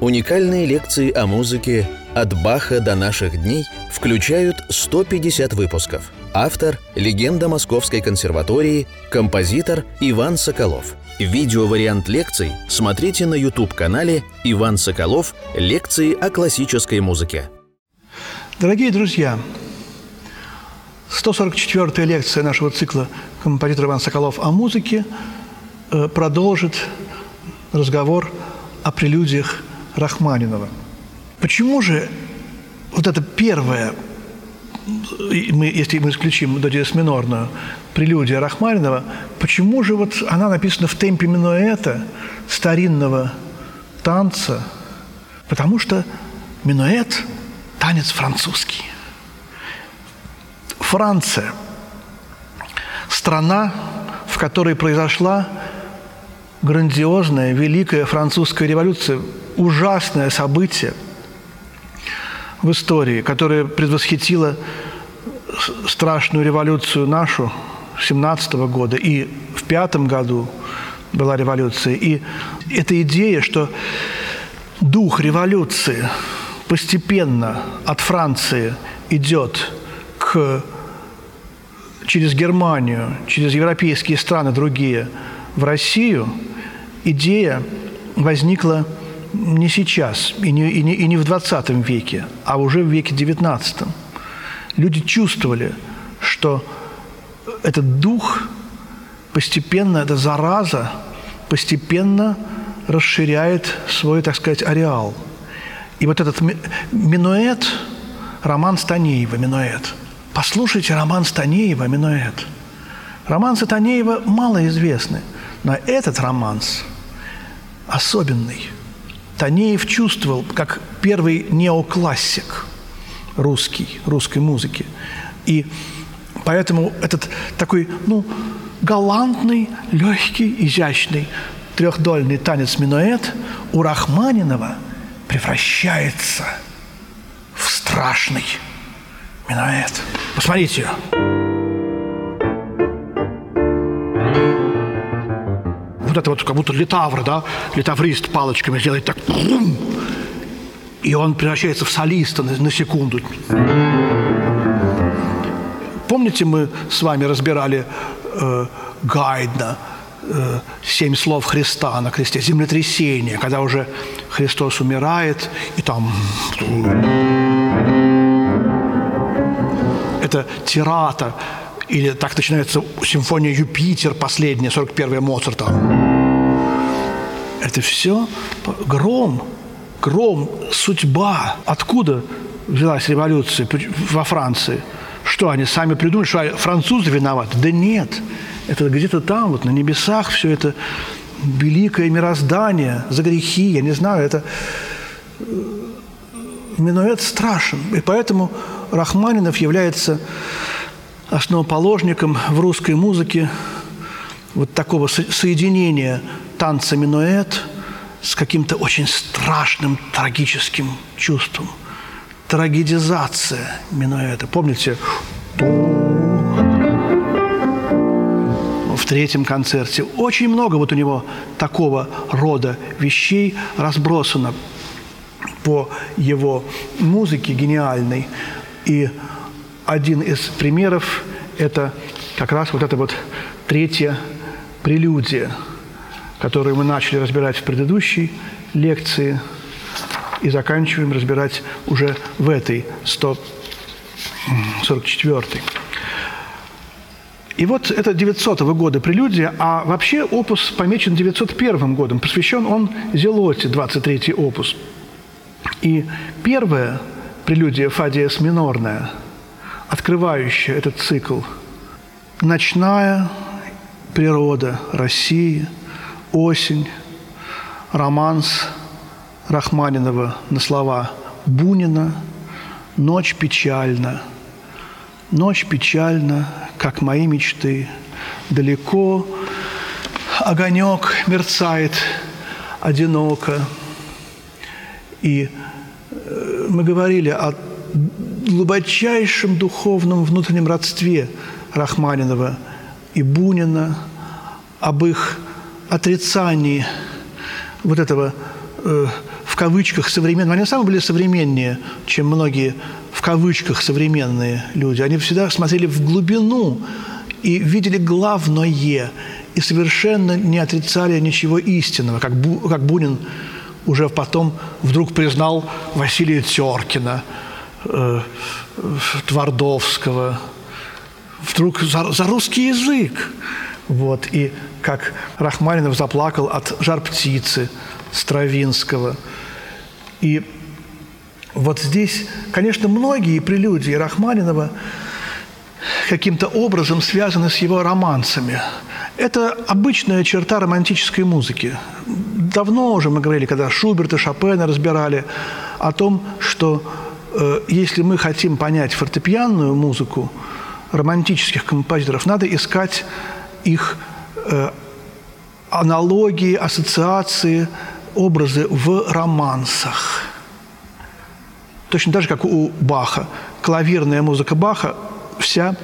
Уникальные лекции о музыке «От Баха до наших дней» включают 150 выпусков. Автор – легенда Московской консерватории, композитор Иван Соколов. Видеовариант лекций смотрите на YouTube-канале «Иван Соколов. Лекции о классической музыке». Дорогие друзья, 144-я лекция нашего цикла «Композитор Иван Соколов о музыке» э, продолжит разговор о прелюдиях Рахманинова. Почему же вот это первое, мы, если мы исключим до диез минорную, прелюдия Рахманинова, почему же вот она написана в темпе минуэта, старинного танца? Потому что минуэт – танец французский. Франция – страна, в которой произошла грандиозная, великая французская революция – ужасное событие в истории, которое предвосхитило страшную революцию нашу 17 -го года и в пятом году была революция. И эта идея, что дух революции постепенно от Франции идет к, через Германию, через европейские страны другие в Россию, идея возникла не сейчас и не, и не, и не в 20 веке, а уже в веке 19. Люди чувствовали, что этот дух постепенно, эта зараза постепенно расширяет свой, так сказать, ареал. И вот этот минуэт, роман Станеева «Минуэт». Послушайте роман Станеева «Минуэт». Романсы Танеева малоизвестны, но этот романс особенный – Танеев чувствовал, как первый неоклассик русский, русской музыки. И поэтому этот такой, ну, галантный, легкий, изящный трехдольный танец минуэт у Рахманинова превращается в страшный минуэт. Посмотрите. вот это вот как будто литавр, да, литаврист палочками делает так, и он превращается в солиста на, на секунду. Помните, мы с вами разбирали э, Гайдна, э, «Семь слов Христа на кресте», землетрясение, когда уже Христос умирает, и там... Это тирата, или так начинается симфония «Юпитер», последняя, 41-я Моцарта. Это все гром, гром, судьба. Откуда взялась революция во Франции? Что, они сами придумали, что французы виноваты? Да нет. Это где-то там, вот на небесах все это великое мироздание за грехи, я не знаю, это э, минуэт страшен. И поэтому Рахманинов является основоположником в русской музыке вот такого соединения танца минуэт с каким-то очень страшным трагическим чувством. Трагедизация минуэта. Помните? В третьем концерте. Очень много вот у него такого рода вещей разбросано по его музыке гениальной. И один из примеров – это как раз вот эта вот третья прелюдия, которую мы начали разбирать в предыдущей лекции и заканчиваем разбирать уже в этой 144 И вот это 900 -го года прелюдия, а вообще опус помечен 901 годом. Посвящен он Зелоте, 23-й опус. И первая прелюдия Фадиес минорная – открывающая этот цикл. Ночная природа России, осень, романс Рахманинова на слова Бунина «Ночь печальна, ночь печальна, как мои мечты, далеко огонек мерцает одиноко». И э, мы говорили о глубочайшем духовном внутреннем родстве Рахманинова и Бунина, об их отрицании вот этого э, в кавычках современные, они сами были современнее, чем многие в кавычках современные люди. Они всегда смотрели в глубину и видели главное, и совершенно не отрицали ничего истинного, как, Бу, как Бунин уже потом вдруг признал Василия Теркина, э, Твардовского, вдруг за, за русский язык. Вот, и как Рахманинов заплакал от «Жар птицы» Стравинского. И вот здесь, конечно, многие прелюдии Рахманинова каким-то образом связаны с его романсами. Это обычная черта романтической музыки. Давно уже мы говорили, когда Шуберта, Шопена разбирали, о том, что э, если мы хотим понять фортепианную музыку романтических композиторов, надо искать их э, аналогии, ассоциации, образы в романсах. Точно так же, как у Баха. Клавирная музыка Баха вся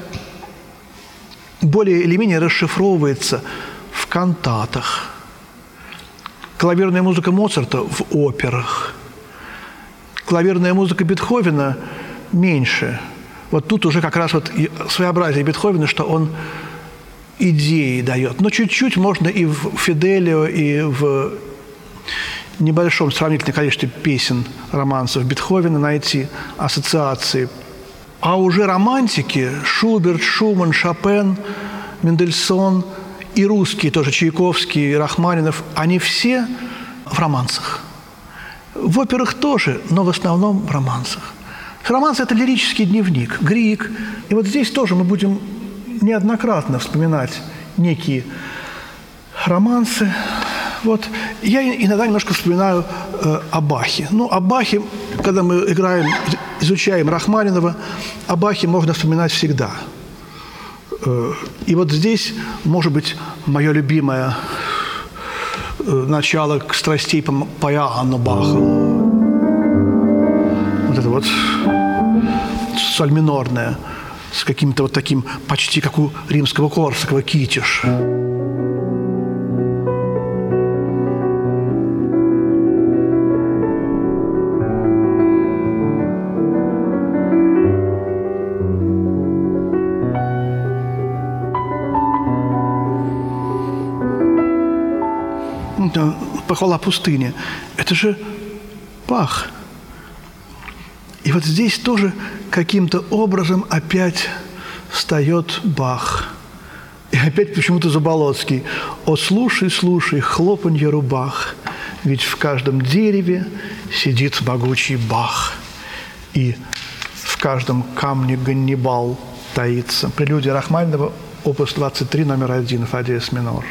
более или менее расшифровывается в кантатах. Клавирная музыка Моцарта в операх. Клавирная музыка Бетховена меньше. Вот тут уже как раз вот своеобразие Бетховена, что он идеи дает. Но чуть-чуть можно и в Фиделио, и в небольшом сравнительном количестве песен, романсов Бетховена найти ассоциации. А уже романтики – Шуберт, Шуман, Шопен, Мендельсон и русские тоже, Чайковский, Рахманинов – они все в романсах. В операх тоже, но в основном в романсах. Романс – это лирический дневник, Грик. И вот здесь тоже мы будем неоднократно вспоминать некие романсы. Вот. Я иногда немножко вспоминаю э, о. Ну, о когда мы играем, изучаем Рахманинова, о можно вспоминать всегда. Э, и вот здесь, может быть, мое любимое э, начало страстей по, по Иоанну Баха. Вот это вот соль минорная – с каким-то вот таким, почти как у римского Корсакова, китиш. похвала пустыни. Это же пах. И вот здесь тоже каким-то образом опять встает Бах. И опять почему-то Заболоцкий. «О, слушай, слушай, хлопанье рубах, ведь в каждом дереве сидит могучий Бах, и в каждом камне Ганнибал таится». Прелюдия Рахманинова, опус 23, номер один, фа диез минор.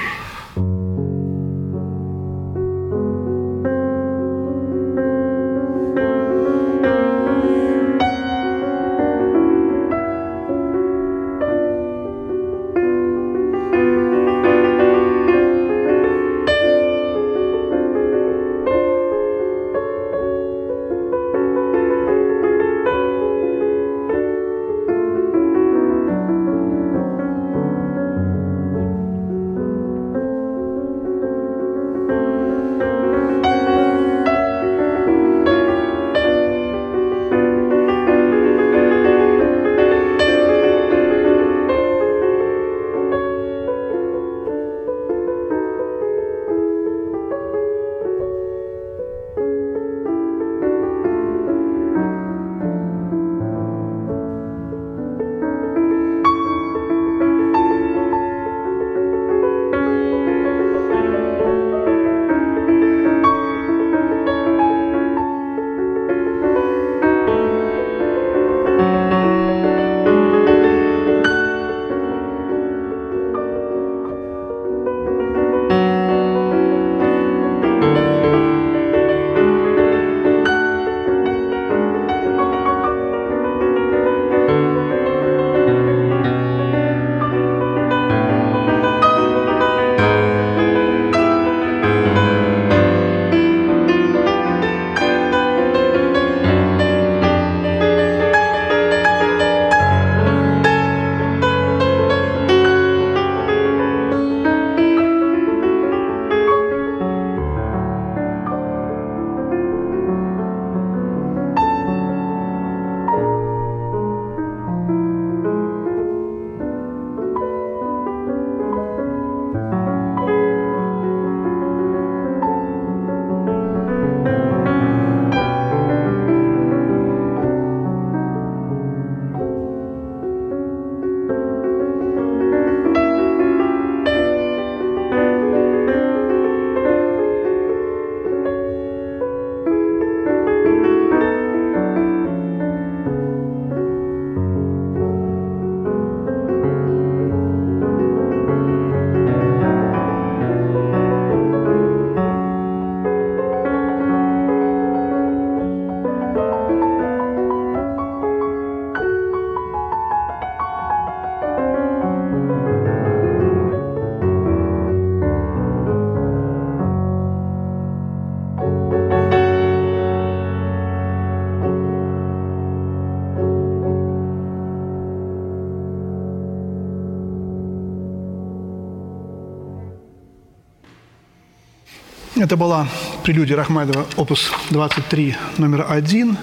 Это была прелюдия Рахманинова, опус 23, номер один.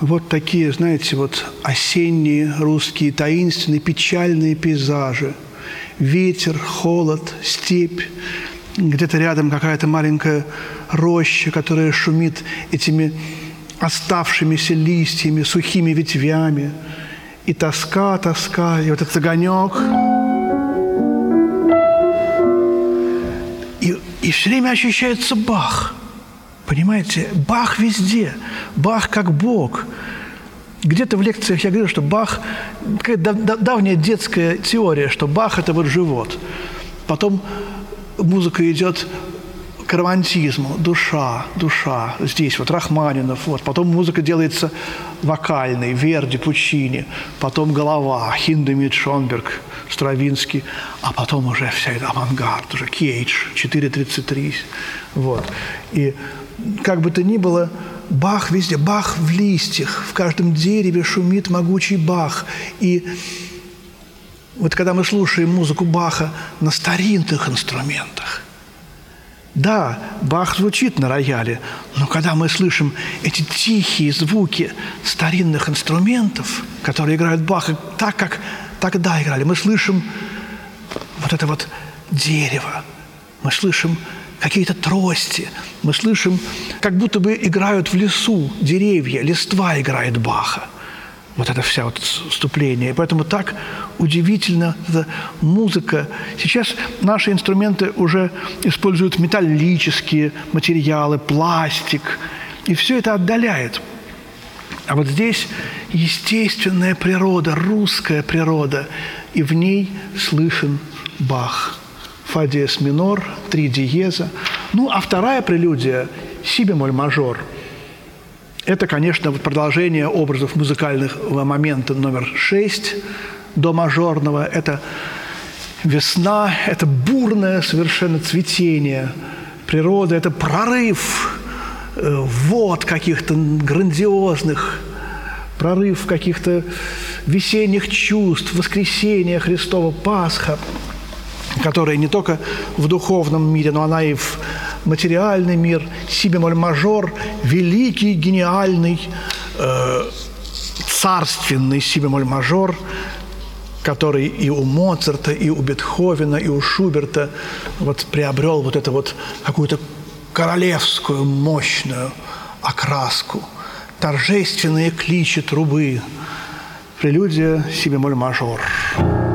Вот такие, знаете, вот осенние русские таинственные, печальные пейзажи. Ветер, холод, степь. Где-то рядом какая-то маленькая роща, которая шумит этими оставшимися листьями, сухими ветвями. И тоска, тоска, и вот этот огонек – И все время ощущается Бах. Понимаете? Бах везде. Бах как Бог. Где-то в лекциях я говорил, что Бах, какая давняя детская теория, что Бах – это вот живот. Потом музыка идет к романтизму, душа, душа, здесь вот Рахманинов, вот. потом музыка делается вокальной, Верди, Пучини, потом голова, Хиндемит, Шонберг – Стравинский, а потом уже вся эта авангард, уже Кейдж, 4.33. Вот. И как бы то ни было, Бах везде, Бах в листьях, в каждом дереве шумит могучий Бах. И вот когда мы слушаем музыку Баха на старинных инструментах, да, Бах звучит на рояле, но когда мы слышим эти тихие звуки старинных инструментов, которые играют Баха так, как тогда играли. Мы слышим вот это вот дерево, мы слышим какие-то трости, мы слышим, как будто бы играют в лесу деревья, листва играет Баха. Вот это вся вот вступление. И поэтому так удивительно эта музыка. Сейчас наши инструменты уже используют металлические материалы, пластик. И все это отдаляет а вот здесь естественная природа, русская природа, и в ней слышен Бах. Фа диез минор, три диеза. Ну, а вторая прелюдия – си бемоль мажор. Это, конечно, продолжение образов музыкального момента номер шесть до мажорного. Это весна, это бурное совершенно цветение природы, это прорыв Э, вод каких-то грандиозных, прорыв каких-то весенних чувств, воскресения Христова, Пасха, которая не только в духовном мире, но она и в материальный мир, си мажор, великий, гениальный, э, царственный си мажор, который и у Моцарта, и у Бетховена, и у Шуберта вот приобрел вот это вот какую-то королевскую мощную окраску, торжественные кличи трубы, прелюдия си бемоль мажор. Мы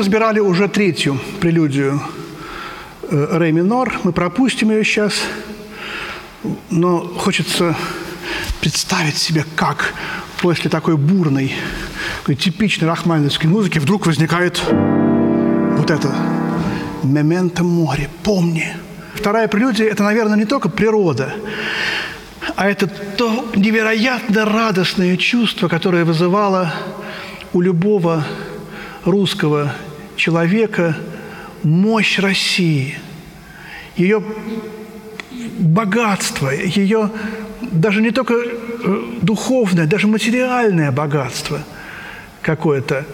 разбирали уже третью прелюдию э, ре минор. Мы пропустим ее сейчас. Но хочется представить себе, как после такой бурной, такой типичной рахманиновской музыки вдруг возникает вот это «Мементо море, помни». Вторая прелюдия – это, наверное, не только природа, а это то невероятно радостное чувство, которое вызывало у любого русского человека мощь России, ее богатство, ее даже не только э, духовное, даже материальное богатство какое-то.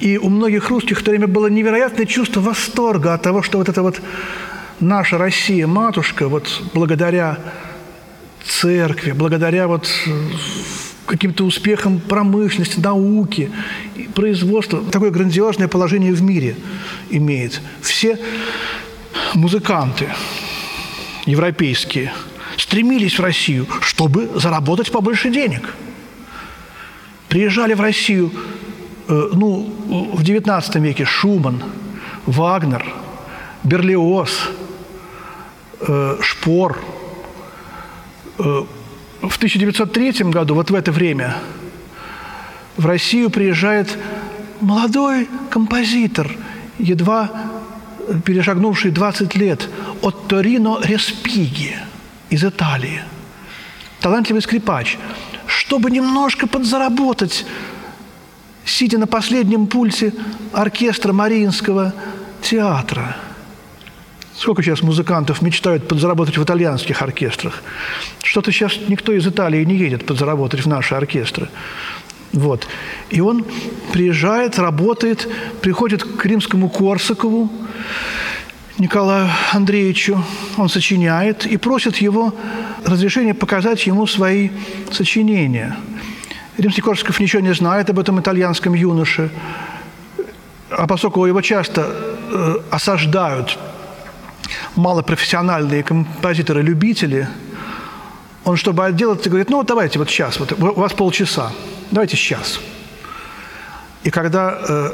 И у многих русских в то время было невероятное чувство восторга от того, что вот эта вот наша Россия, матушка, вот благодаря церкви, благодаря вот каким-то успехам промышленности, науки, производства, такое грандиозное положение в мире имеет. Все музыканты европейские стремились в Россию, чтобы заработать побольше денег. Приезжали в Россию, э, ну, в XIX веке Шуман, Вагнер, Берлиоз, э, Шпор – Э, в 1903 году, вот в это время, в Россию приезжает молодой композитор, едва перешагнувший 20 лет, от Торино Респиги из Италии. Талантливый скрипач. Чтобы немножко подзаработать, сидя на последнем пульсе оркестра Мариинского театра – Сколько сейчас музыкантов мечтают подзаработать в итальянских оркестрах? Что-то сейчас никто из Италии не едет подзаработать в наши оркестры. Вот. И он приезжает, работает, приходит к римскому Корсакову, Николаю Андреевичу, он сочиняет и просит его разрешения показать ему свои сочинения. Римский Корсаков ничего не знает об этом итальянском юноше, а поскольку его часто э, осаждают малопрофессиональные композиторы-любители, он, чтобы отделаться, говорит, ну, вот давайте вот сейчас, вот у вас полчаса, давайте сейчас. И когда э,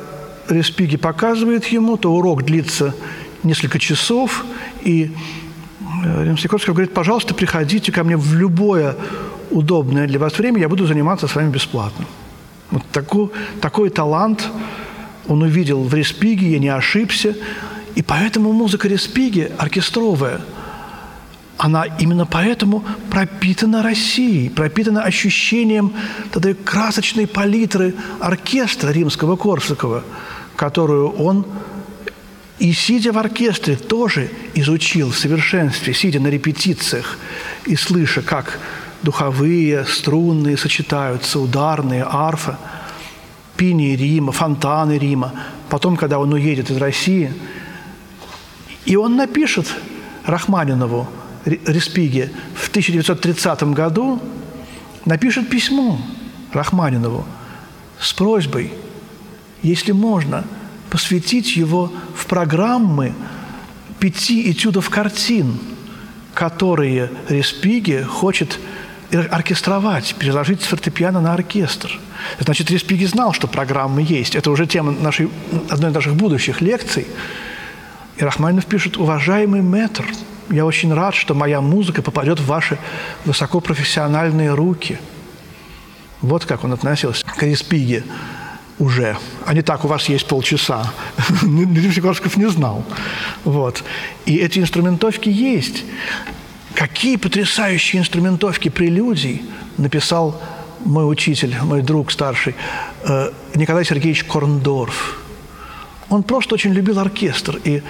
Респиги показывает ему, то урок длится несколько часов, и э, Римский-Корсаков говорит, пожалуйста, приходите ко мне в любое удобное для вас время, я буду заниматься с вами бесплатно. Вот такой, такой талант он увидел в Респиге, я не ошибся. И поэтому музыка Респиги, оркестровая, она именно поэтому пропитана Россией, пропитана ощущением этой красочной палитры оркестра римского Корсакова, которую он и сидя в оркестре тоже изучил в совершенстве, сидя на репетициях и слыша, как духовые, струнные сочетаются, ударные, арфа, пини Рима, фонтаны Рима. Потом, когда он уедет из России – и он напишет Рахманинову, Респиге, в 1930 году, напишет письмо Рахманинову с просьбой, если можно, посвятить его в программы пяти этюдов картин, которые Респиге хочет оркестровать, переложить с фортепиано на оркестр. Значит, Респиги знал, что программы есть. Это уже тема нашей, одной из наших будущих лекций – и Рахманинов пишет, уважаемый мэтр, я очень рад, что моя музыка попадет в ваши высокопрофессиональные руки. Вот как он относился к Респиге уже. А не так, у вас есть полчаса. Дмитрий не знал. Вот. И эти инструментовки есть. Какие потрясающие инструментовки прелюдий написал мой учитель, мой друг старший, э, Николай Сергеевич Корндорф – он просто очень любил оркестр. И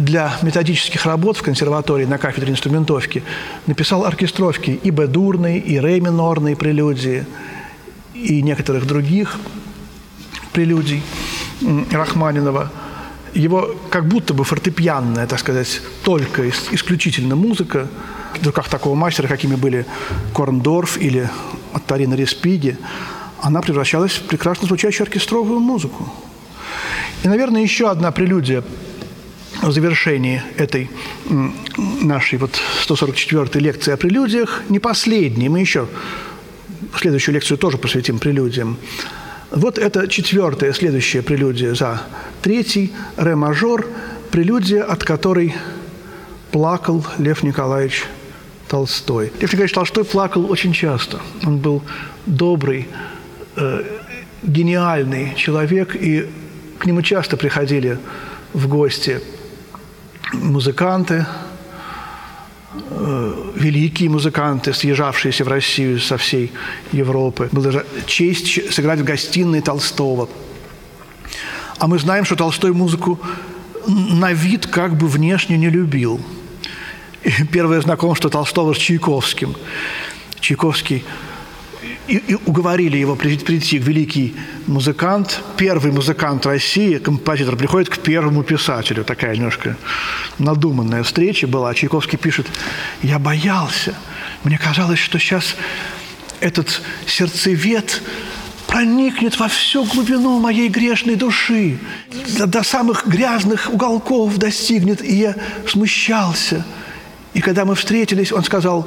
для методических работ в консерватории на кафедре инструментовки написал оркестровки и Б-дурной, и ре минорной прелюдии, и некоторых других прелюдий Рахманинова. Его как будто бы фортепианная, так сказать, только исключительно музыка, в руках такого мастера, какими были Корндорф или Тарина Респиги, она превращалась в прекрасно звучащую оркестровую музыку. И, наверное, еще одна прелюдия в завершении этой нашей вот 144-й лекции о прелюдиях, не последней, мы еще следующую лекцию тоже посвятим прелюдиям. Вот это четвертая, следующая прелюдия за третий, ре-мажор, прелюдия, от которой плакал Лев Николаевич Толстой. Лев Николаевич Толстой плакал очень часто. Он был добрый, гениальный человек, и к нему часто приходили в гости музыканты, э, великие музыканты, съезжавшиеся в Россию со всей Европы. Была честь сыграть в гостиной Толстого. А мы знаем, что Толстой музыку на вид как бы внешне не любил. И первое знакомство Толстого с Чайковским. Чайковский и, и уговорили его прийти, великий музыкант, первый музыкант России, композитор, приходит к первому писателю. Такая немножко надуманная встреча была. Чайковский пишет, я боялся. Мне казалось, что сейчас этот сердцевед проникнет во всю глубину моей грешной души, до, до самых грязных уголков достигнет. И я смущался. И когда мы встретились, он сказал,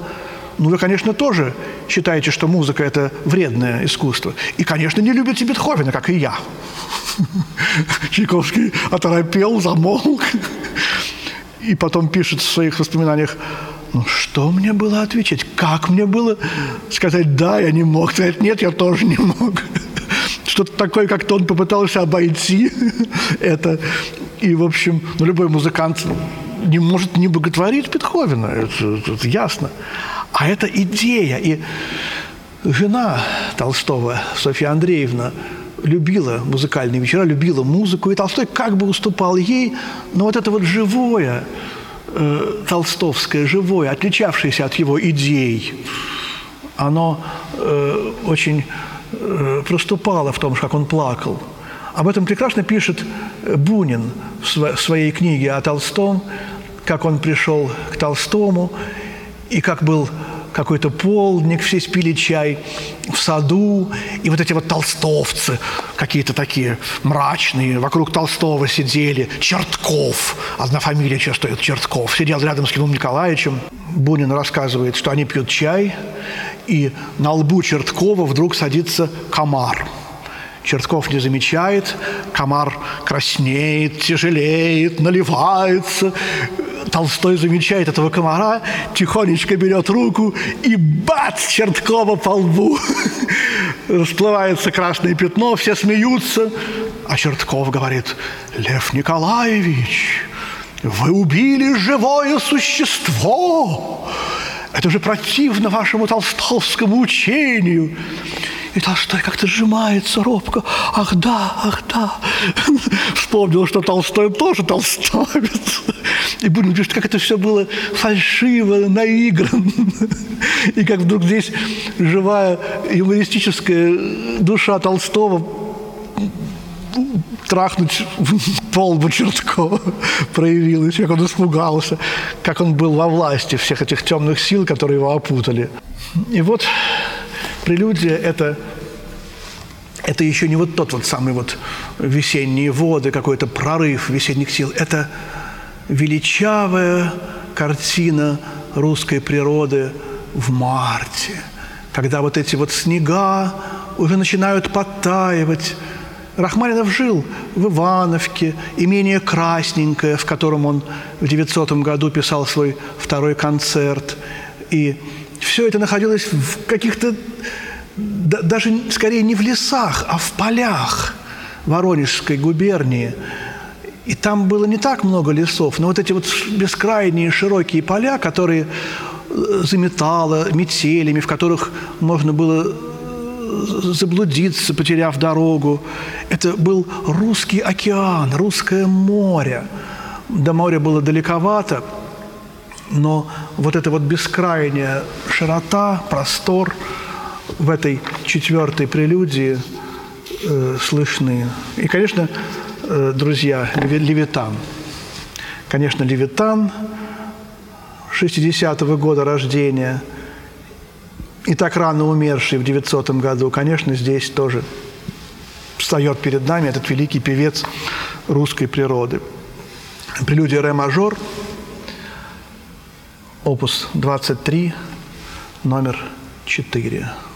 ну, вы, конечно, тоже считаете, что музыка – это вредное искусство. И, конечно, не любите Бетховена, как и я. Чайковский оторопел, замолк. И потом пишет в своих воспоминаниях, ну, что мне было отвечать? Как мне было сказать «да», я не мог, сказать «нет», я тоже не мог. Что-то такое, как-то он попытался обойти это. И, в общем, ну, любой музыкант не может не боготворить Бетховена, это, это ясно. А это идея. И жена Толстого, Софья Андреевна, любила музыкальные вечера, любила музыку, и Толстой как бы уступал ей, но вот это вот живое, э, толстовское, живое, отличавшееся от его идей, оно э, очень э, проступало в том, как он плакал. Об этом прекрасно пишет Бунин в своей книге о Толстом, как он пришел к Толстому и как был какой-то полдник, все спили чай в саду, и вот эти вот толстовцы, какие-то такие мрачные, вокруг Толстого сидели, Чертков, одна фамилия сейчас стоит, Чертков, сидел рядом с Кимом Николаевичем. Бунин рассказывает, что они пьют чай, и на лбу Черткова вдруг садится комар – Чертков не замечает, комар краснеет, тяжелеет, наливается. Толстой замечает этого комара, тихонечко берет руку и бац, Черткова по лбу. Расплывается красное пятно, все смеются. А Чертков говорит, Лев Николаевич, вы убили живое существо. Это же противно вашему толстовскому учению. И Толстой как-то сжимается робко. Ах да, ах да. Вспомнил, что Толстой тоже толстовец. И будем пишет, как это все было фальшиво, наиграно. И как вдруг здесь живая юмористическая душа Толстого трахнуть полбу Черткова проявилась, как он испугался, как он был во власти всех этих темных сил, которые его опутали. И вот Прелюдия – это это еще не вот тот вот самый вот весенние воды, какой-то прорыв весенних сил. Это величавая картина русской природы в марте, когда вот эти вот снега уже начинают подтаивать. Рахманинов жил в Ивановке, имение Красненькое, в котором он в 900 году писал свой второй концерт. И все это находилось в каких-то, даже скорее не в лесах, а в полях Воронежской губернии. И там было не так много лесов, но вот эти вот бескрайние широкие поля, которые э, заметало метелями, в которых можно было заблудиться, потеряв дорогу. Это был русский океан, русское море. До моря было далековато – но вот эта вот бескрайняя широта, простор в этой четвертой прелюдии э, слышны. И, конечно, э, друзья, Левитан. Конечно, Левитан 60-го года рождения и так рано умерший в 900 году, конечно, здесь тоже встает перед нами этот великий певец русской природы. Прелюдия ре-мажор – опус 23, номер 4.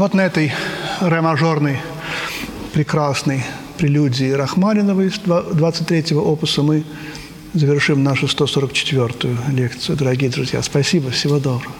Вот на этой ре-мажорной прекрасной прелюдии Рахманиновой 23-го опуса мы завершим нашу 144-ю лекцию. Дорогие друзья, спасибо, всего доброго.